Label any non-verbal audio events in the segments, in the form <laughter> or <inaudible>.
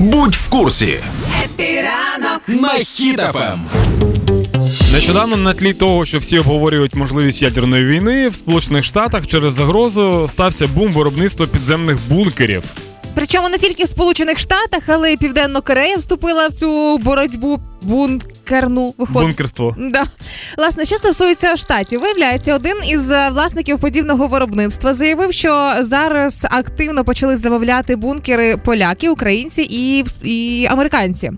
Будь в курсі. Happy ранок на Хіт FM. Нещодавно на тлі того, що всі обговорюють можливість ядерної війни в Сполучених Штатах через загрозу стався бум виробництва підземних бункерів. Причому не тільки в Сполучених Штатах, але й Південна Корея вступила в цю боротьбу бункерну виходить. Бункерство. Да. Власне, що стосується штатів, виявляється, один із е, власників подібного виробництва заявив, що зараз активно почали замовляти бункери поляки, українці і, і американці.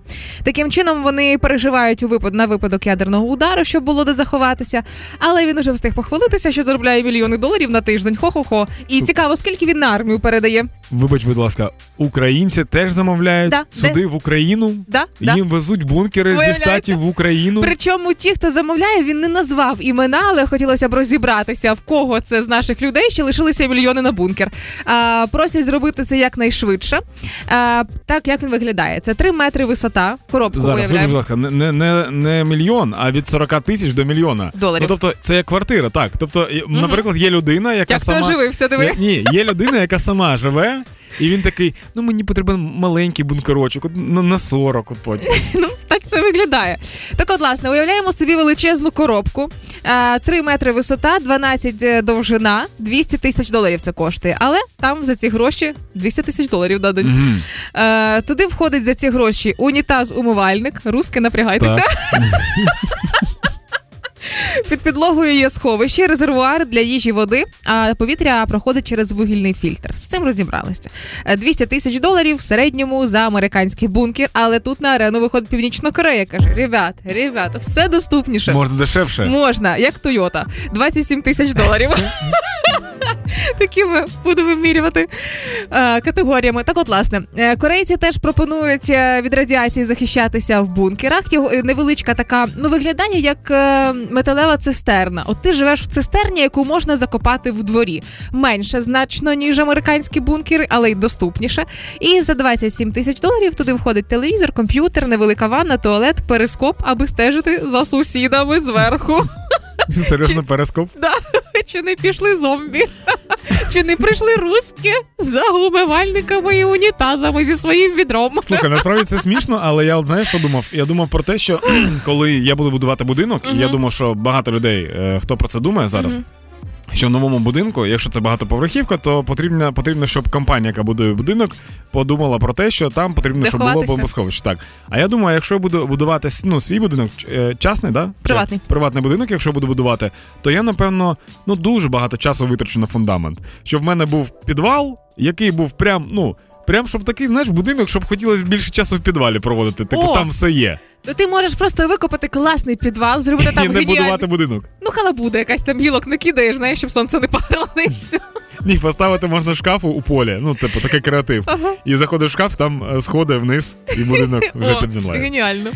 Таким чином вони переживають у випад на випадок ядерного удару, щоб було де заховатися. Але він уже встиг похвалитися, що заробляє мільйони доларів на тиждень. Хо-хо-хо. І цікаво, скільки він на армію передає. Вибач, будь ласка, українці теж замовляють Да, сюди де? в Україну. Да, да. Їм везуть бункери зі штатів в Україну. Причому ті, хто замовляє, він не назвав імена, але хотілося б розібратися, в кого це з наших людей ще лишилися мільйони на бункер. А, просять зробити це якнайшвидше. А, так як він виглядає, це 3 метри висота. Коробку Зараз, вибач, будь ласка, не, не, не, мільйон, а від 40 тисяч до мільйона. Доларів. Ну, тобто, це як квартира, так. Тобто, наприклад, є людина, яка Як сама... оживився, диви. Ні, є людина, яка сама живе, і він такий: ну мені потрібен маленький бункерочок, на, на 40 от потім. <laughs> Ну, так це виглядає. Так от, власне, уявляємо собі величезну коробку. 3 метри висота, 12 довжина, 200 тисяч доларів це коштує. Але там за ці гроші 200 тисяч доларів дадуть. Мгм. Е, туди входить за ці гроші унітаз-умивальник. Руски, напрягайтеся. Так. <laughs> Під підлогою є сховище, резервуар для їжі води, а повітря проходить через вугільний фільтр. З цим розібралися. Е, 200 тисяч доларів в середньому за американський бункер, але тут на арену виходить Північна Корея. Каже: ребят, ребят, все доступніше. Можна дешевше. Можна, як Тойота, 27 тисяч доларів. <laughs> Такими буду вимірювати е, категоріями. Так, от, власне, е, корейці теж пропонують е, від радіації захищатися в бункерах. Е, невеличка така, ну виглядає як металева цистерна. От ти живеш в цистерні, яку можна закопати в дворі. Менше значно, ніж американські бункери, але й доступніше. І за 27 тисяч доларів туди входить телевізор, комп'ютер, невелика ванна, туалет, перископ, аби стежити за сусідами зверху. Серйозно, перескоп. Да. <laughs> Чи не пішли зомбі? Чи не прийшли руски за умивальниками і унітазами зі своїм відром? Слухай, насправді це смішно, але я от знаєш, що думав? Я думав про те, що коли я буду будувати будинок, і я думав, що багато людей, е, хто про це думає зараз. Що в новому будинку, якщо це багатоповерхівка, то потрібно, потрібно, щоб компанія, яка будує будинок, подумала про те, що там потрібно, щоб було бомбосховище. Так. А я думаю, якщо я буду будувати ну, свій будинок, е, частний, да? Приватний. Чи Приватний будинок, якщо буду будувати, то я, напевно, ну дуже багато часу витрачу на фундамент. Щоб в мене був підвал, який був прям, ну. Прям щоб такий, знаєш, будинок, щоб хотілося більше часу в підвалі проводити. Типу О! там все є. То ти можеш просто викопати класний підвал, зробити І не геніальний... будувати будинок. Ну, халабуда, якась там гілок накидаєш, знаєш, щоб сонце не парило, і все. Ні, поставити можна шкафу у полі. Ну, типу, такий креатив. Ага. І заходиш в шкаф, там е, сходи вниз, і будинок <laughs> вже О, під землею. Геніально.